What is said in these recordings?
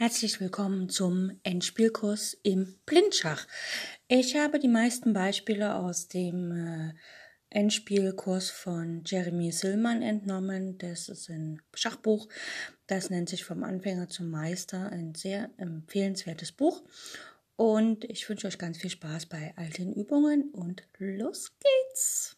Herzlich willkommen zum Endspielkurs im Blindschach. Ich habe die meisten Beispiele aus dem äh, Endspielkurs von Jeremy Sillmann entnommen. Das ist ein Schachbuch. Das nennt sich vom Anfänger zum Meister. Ein sehr empfehlenswertes Buch. Und ich wünsche euch ganz viel Spaß bei all den Übungen und los geht's!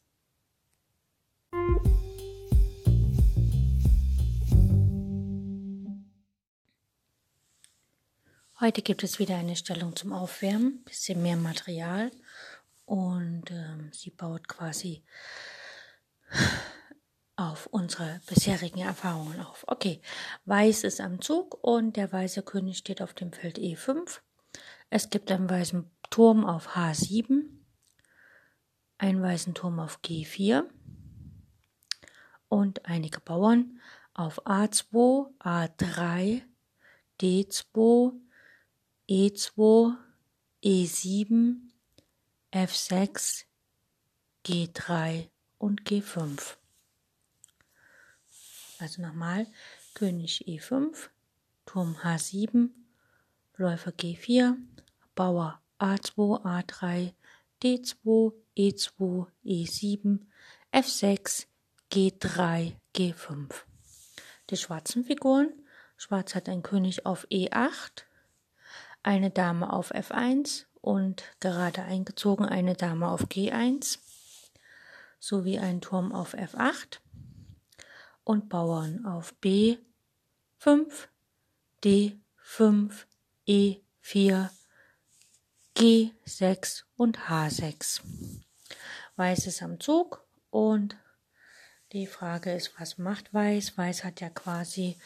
Heute gibt es wieder eine Stellung zum Aufwärmen, bisschen mehr Material und ähm, sie baut quasi auf unsere bisherigen Erfahrungen auf. Okay, Weiß ist am Zug und der weiße König steht auf dem Feld E5. Es gibt einen weißen Turm auf H7, einen weißen Turm auf G4 und einige Bauern auf A2, A3, D2, E2, E7, F6, G3 und G5. Also nochmal König E5, Turm H7, Läufer G4, Bauer A2, A3, D2, E2, E7, F6, G3, G5. Die schwarzen Figuren. Schwarz hat ein König auf E8, eine Dame auf F1 und gerade eingezogen eine Dame auf G1 sowie ein Turm auf F8 und Bauern auf B5, D5, E4, G6 und H6. Weiß ist am Zug und die Frage ist, was macht Weiß? Weiß hat ja quasi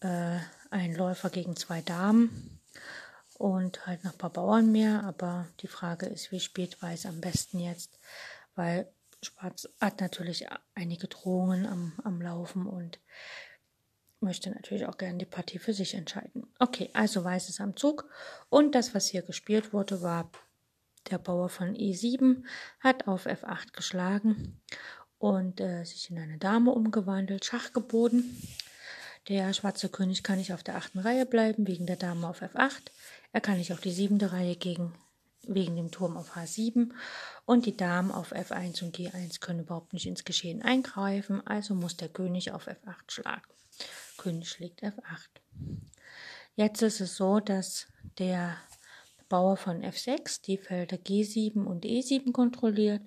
äh, einen Läufer gegen zwei Damen und halt noch ein paar Bauern mehr. Aber die Frage ist, wie spät weiß am besten jetzt, weil Schwarz hat natürlich einige Drohungen am, am Laufen und möchte natürlich auch gerne die Partie für sich entscheiden. Okay, also Weiß ist am Zug und das, was hier gespielt wurde, war der Bauer von E7 hat auf F8 geschlagen und äh, sich in eine Dame umgewandelt, Schach geboten. Der schwarze König kann nicht auf der achten Reihe bleiben, wegen der Dame auf F8. Er kann nicht auf die siebente Reihe gegen, wegen dem Turm auf H7. Und die Damen auf F1 und G1 können überhaupt nicht ins Geschehen eingreifen, also muss der König auf F8 schlagen. König schlägt F8. Jetzt ist es so, dass der Bauer von F6 die Felder G7 und E7 kontrolliert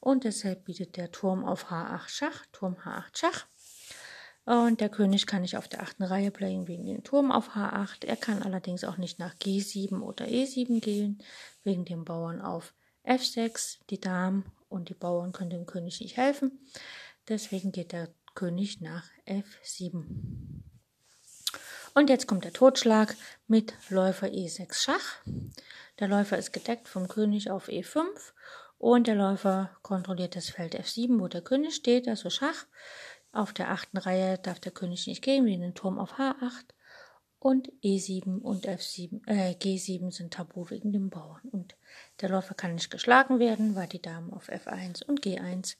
und deshalb bietet der Turm auf H8 Schach, Turm H8 Schach. Und der König kann nicht auf der achten Reihe bleiben wegen dem Turm auf H8. Er kann allerdings auch nicht nach G7 oder E7 gehen, wegen dem Bauern auf F6. Die Damen und die Bauern können dem König nicht helfen. Deswegen geht der König nach F7. Und jetzt kommt der Totschlag mit Läufer E6 Schach. Der Läufer ist gedeckt vom König auf E5 und der Läufer kontrolliert das Feld F7, wo der König steht, also Schach. Auf der achten Reihe darf der König nicht gehen, wie den Turm auf H8. Und E7 und F7, äh, G7 sind tabu wegen dem Bauern. Und der Läufer kann nicht geschlagen werden, weil die Damen auf F1 und G1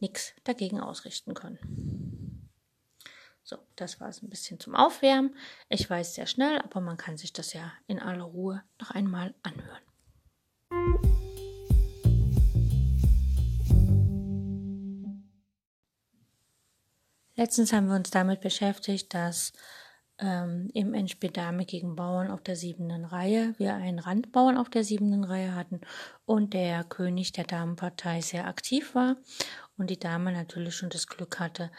nichts dagegen ausrichten können. So, das war es ein bisschen zum Aufwärmen. Ich weiß sehr schnell, aber man kann sich das ja in aller Ruhe noch einmal anhören. Letztens haben wir uns damit beschäftigt, dass ähm, im Endspiel Dame gegen Bauern auf der siebenden Reihe wir einen Randbauern auf der siebenden Reihe hatten und der König der Damenpartei sehr aktiv war und die Dame natürlich schon das Glück hatte,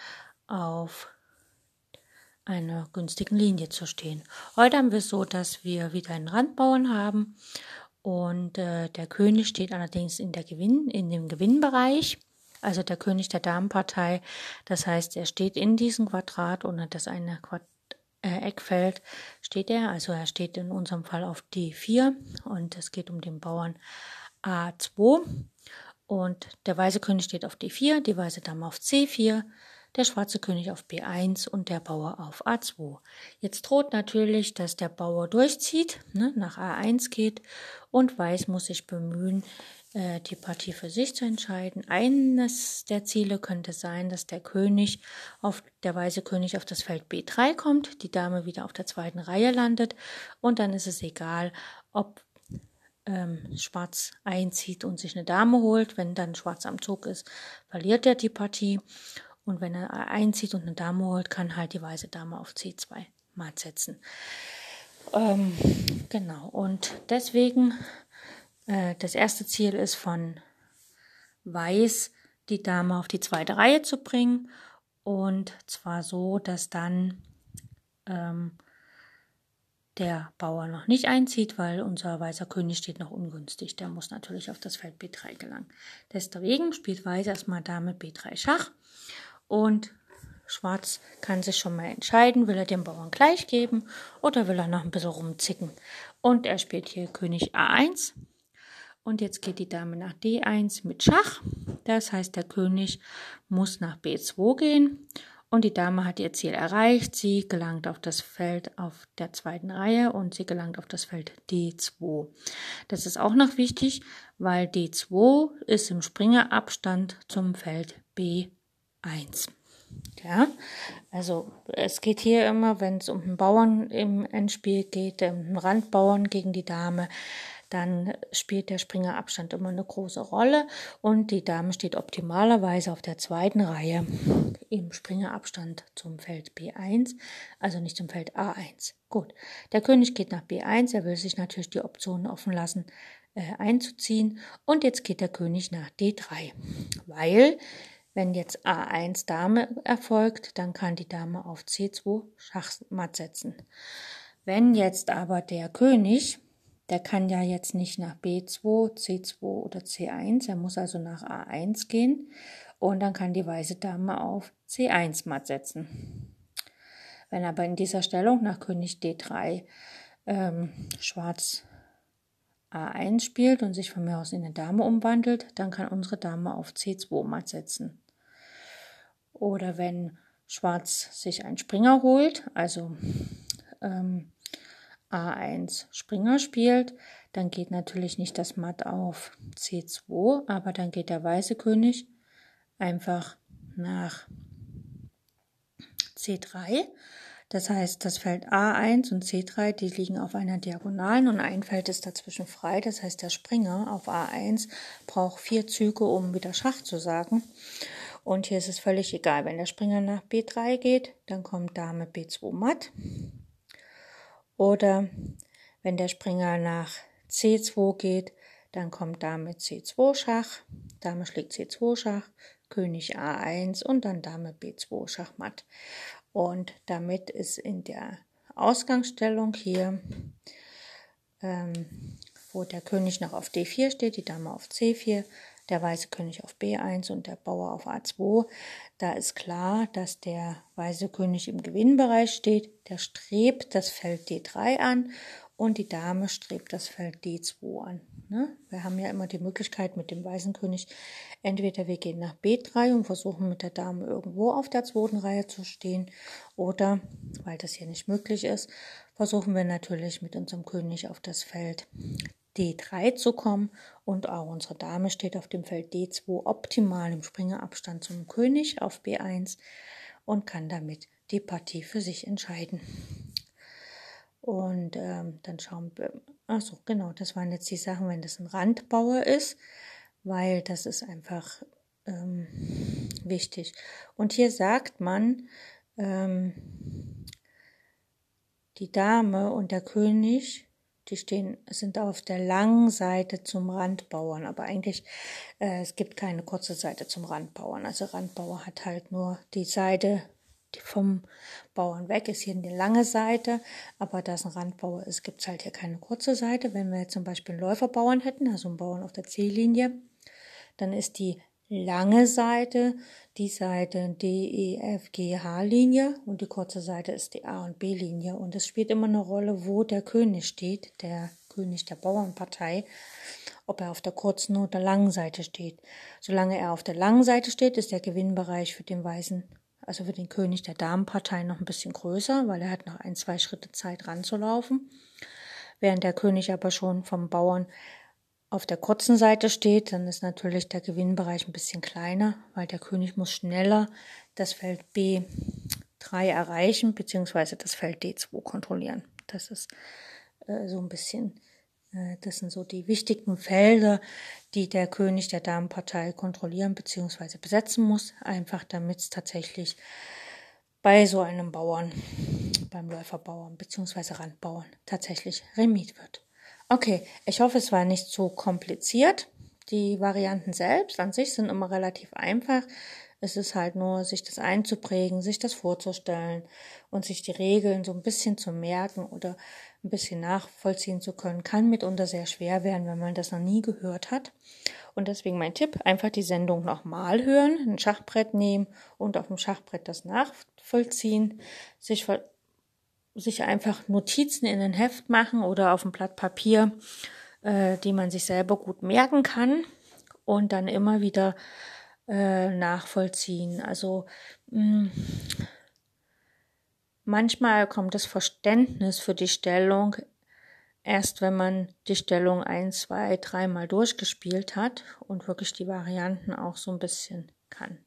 auf einer günstigen Linie zu stehen. Heute haben wir es so, dass wir wieder einen Randbauern haben und äh, der König steht allerdings in der Gewinn, in dem Gewinnbereich also der König der Damenpartei. Das heißt, er steht in diesem Quadrat und das eine Quad äh, Eckfeld steht er. Also er steht in unserem Fall auf D4 und es geht um den Bauern A2. Und der weiße König steht auf D4, die weiße Dame auf C4, der schwarze König auf B1 und der Bauer auf A2. Jetzt droht natürlich, dass der Bauer durchzieht, ne, nach A1 geht und Weiß muss sich bemühen, äh, die Partie für sich zu entscheiden. Eines der Ziele könnte sein, dass der König auf der weiße König auf das Feld B3 kommt, die Dame wieder auf der zweiten Reihe landet und dann ist es egal, ob ähm, Schwarz einzieht und sich eine Dame holt. Wenn dann Schwarz am Zug ist, verliert er die Partie. Und wenn er einzieht und eine Dame holt, kann halt die weiße Dame auf C2 matt setzen. Ähm, genau. Und deswegen, das erste Ziel ist von Weiß, die Dame auf die zweite Reihe zu bringen. Und zwar so, dass dann ähm, der Bauer noch nicht einzieht, weil unser weißer König steht noch ungünstig. Der muss natürlich auf das Feld B3 gelangen. Deswegen spielt Weiß erstmal Dame B3 Schach und Schwarz kann sich schon mal entscheiden, will er dem Bauern gleich geben oder will er noch ein bisschen rumzicken. Und er spielt hier König A1 und jetzt geht die Dame nach D1 mit Schach. Das heißt, der König muss nach B2 gehen und die Dame hat ihr Ziel erreicht. Sie gelangt auf das Feld auf der zweiten Reihe und sie gelangt auf das Feld D2. Das ist auch noch wichtig, weil D2 ist im Springerabstand zum Feld B1. Ja, also es geht hier immer, wenn es um den Bauern im Endspiel geht, um Randbauern gegen die Dame, dann spielt der Springerabstand immer eine große Rolle und die Dame steht optimalerweise auf der zweiten Reihe im Springerabstand zum Feld B1, also nicht zum Feld A1. Gut, der König geht nach B1, er will sich natürlich die Option offen lassen, äh, einzuziehen und jetzt geht der König nach D3, weil wenn jetzt A1 Dame erfolgt, dann kann die Dame auf C2 Schachmatt setzen. Wenn jetzt aber der König der kann ja jetzt nicht nach B2, C2 oder C1, er muss also nach A1 gehen und dann kann die weiße Dame auf C1 matt setzen. Wenn aber in dieser Stellung nach König D3 ähm, Schwarz A1 spielt und sich von mir aus in eine Dame umwandelt, dann kann unsere Dame auf C2 matt setzen. Oder wenn Schwarz sich einen Springer holt, also ähm, A1 Springer spielt, dann geht natürlich nicht das Matt auf C2, aber dann geht der weiße König einfach nach C3. Das heißt, das Feld A1 und C3, die liegen auf einer Diagonalen und ein Feld ist dazwischen frei. Das heißt, der Springer auf A1 braucht vier Züge, um wieder Schach zu sagen. Und hier ist es völlig egal. Wenn der Springer nach B3 geht, dann kommt Dame B2 matt. Oder wenn der Springer nach C2 geht, dann kommt Dame C2 Schach, Dame schlägt C2 Schach, König A1 und dann Dame B2 Schachmatt. Und damit ist in der Ausgangsstellung hier, ähm, wo der König noch auf D4 steht, die Dame auf C4, der weiße König auf B1 und der Bauer auf A2. Da ist klar, dass der weiße König im Gewinnbereich steht. Der strebt das Feld D3 an und die Dame strebt das Feld D2 an. Ne? Wir haben ja immer die Möglichkeit mit dem weißen König, entweder wir gehen nach B3 und versuchen mit der Dame irgendwo auf der zweiten Reihe zu stehen, oder, weil das hier nicht möglich ist, versuchen wir natürlich mit unserem König auf das Feld D3 zu kommen und auch unsere Dame steht auf dem Feld D2 optimal im Springerabstand zum König auf B1 und kann damit die Partie für sich entscheiden. Und ähm, dann schauen wir, achso, genau, das waren jetzt die Sachen, wenn das ein Randbauer ist, weil das ist einfach ähm, wichtig. Und hier sagt man, ähm, die Dame und der König die stehen, sind auf der langen Seite zum Randbauern, aber eigentlich, äh, es gibt keine kurze Seite zum Randbauern. Also Randbauer hat halt nur die Seite, die vom Bauern weg ist hier eine lange Seite, aber da es ein Randbauer ist, gibt es halt hier keine kurze Seite. Wenn wir jetzt zum Beispiel einen Läuferbauern hätten, also einen Bauern auf der C-Linie, dann ist die lange Seite die Seite D, E, F, G, H-Linie und die kurze Seite ist die A- und B-Linie. Und es spielt immer eine Rolle, wo der König steht, der König der Bauernpartei, ob er auf der kurzen oder langen Seite steht. Solange er auf der langen Seite steht, ist der Gewinnbereich für den Weißen also für den König der Damenpartei noch ein bisschen größer, weil er hat noch ein, zwei Schritte Zeit ranzulaufen. Während der König aber schon vom Bauern auf der kurzen Seite steht, dann ist natürlich der Gewinnbereich ein bisschen kleiner, weil der König muss schneller das Feld B3 erreichen, beziehungsweise das Feld D2 kontrollieren. Das ist äh, so ein bisschen, äh, das sind so die wichtigen Felder, die der König der Damenpartei kontrollieren bzw. besetzen muss, einfach damit es tatsächlich bei so einem Bauern, beim Läuferbauern bzw. Randbauern tatsächlich Remit wird. Okay, ich hoffe, es war nicht so kompliziert. Die Varianten selbst an sich sind immer relativ einfach. Es ist halt nur, sich das einzuprägen, sich das vorzustellen und sich die Regeln so ein bisschen zu merken oder ein bisschen nachvollziehen zu können, kann mitunter sehr schwer werden, wenn man das noch nie gehört hat. Und deswegen mein Tipp, einfach die Sendung nochmal hören, ein Schachbrett nehmen und auf dem Schachbrett das nachvollziehen, sich, sich einfach Notizen in ein Heft machen oder auf ein Blatt Papier, äh, die man sich selber gut merken kann und dann immer wieder äh, nachvollziehen. Also mh, mm, manchmal kommt das Verständnis für die Stellung erst, wenn man die Stellung ein, zwei, dreimal durchgespielt hat und wirklich die Varianten auch so ein bisschen kann.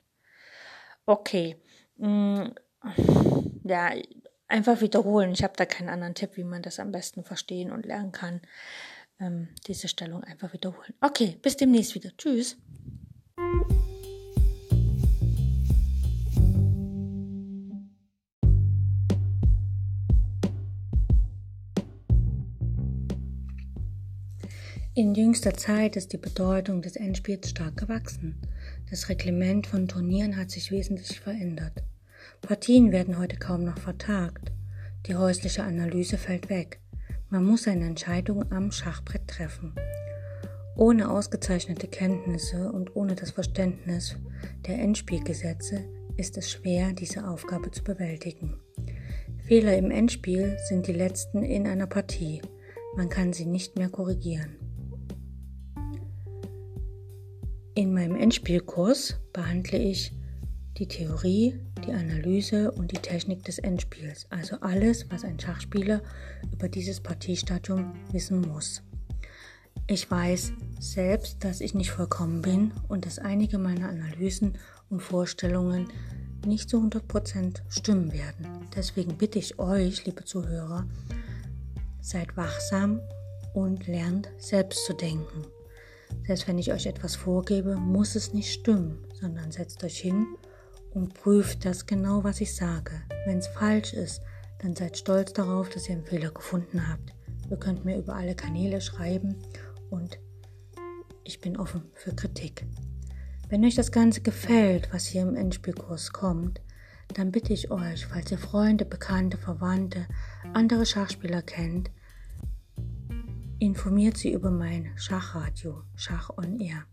Okay. Mh, mm, ja, einfach wiederholen. Ich habe da keinen anderen Tipp, wie man das am besten verstehen und lernen kann. Ähm, diese Stellung einfach wiederholen. Okay, bis demnächst wieder. Tschüss. In jüngster Zeit ist die Bedeutung des Endspiels stark gewachsen. Das Reglement von Turnieren hat sich wesentlich verändert. Partien werden heute kaum noch vertagt. Die häusliche Analyse fällt weg. Man muss seine Entscheidung am Schachbrett treffen. Ohne ausgezeichnete Kenntnisse und ohne das Verständnis der Endspielgesetze ist es schwer, diese Aufgabe zu bewältigen. Fehler im Endspiel sind die letzten in einer Partie. Man kann sie nicht mehr korrigieren. In meinem Endspielkurs behandle ich die Theorie, die Analyse und die Technik des Endspiels, also alles, was ein Schachspieler über dieses Partiestadium wissen muss. Ich weiß selbst, dass ich nicht vollkommen bin und dass einige meiner Analysen und Vorstellungen nicht zu 100% stimmen werden. Deswegen bitte ich euch, liebe Zuhörer, seid wachsam und lernt selbst zu denken. Selbst wenn ich euch etwas vorgebe, muss es nicht stimmen, sondern setzt euch hin und prüft das genau, was ich sage. Wenn es falsch ist, dann seid stolz darauf, dass ihr einen Fehler gefunden habt. Ihr könnt mir über alle Kanäle schreiben und ich bin offen für Kritik. Wenn euch das Ganze gefällt, was hier im Endspielkurs kommt, dann bitte ich euch, falls ihr Freunde, Bekannte, Verwandte, andere Schachspieler kennt, informiert sie über mein Schachradio, Schach on Air,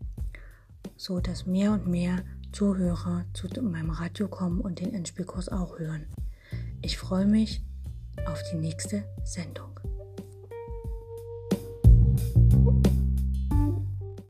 so dass mehr und mehr Zuhörer zu meinem Radio kommen und den Endspielkurs auch hören. Ich freue mich auf die nächste Sendung.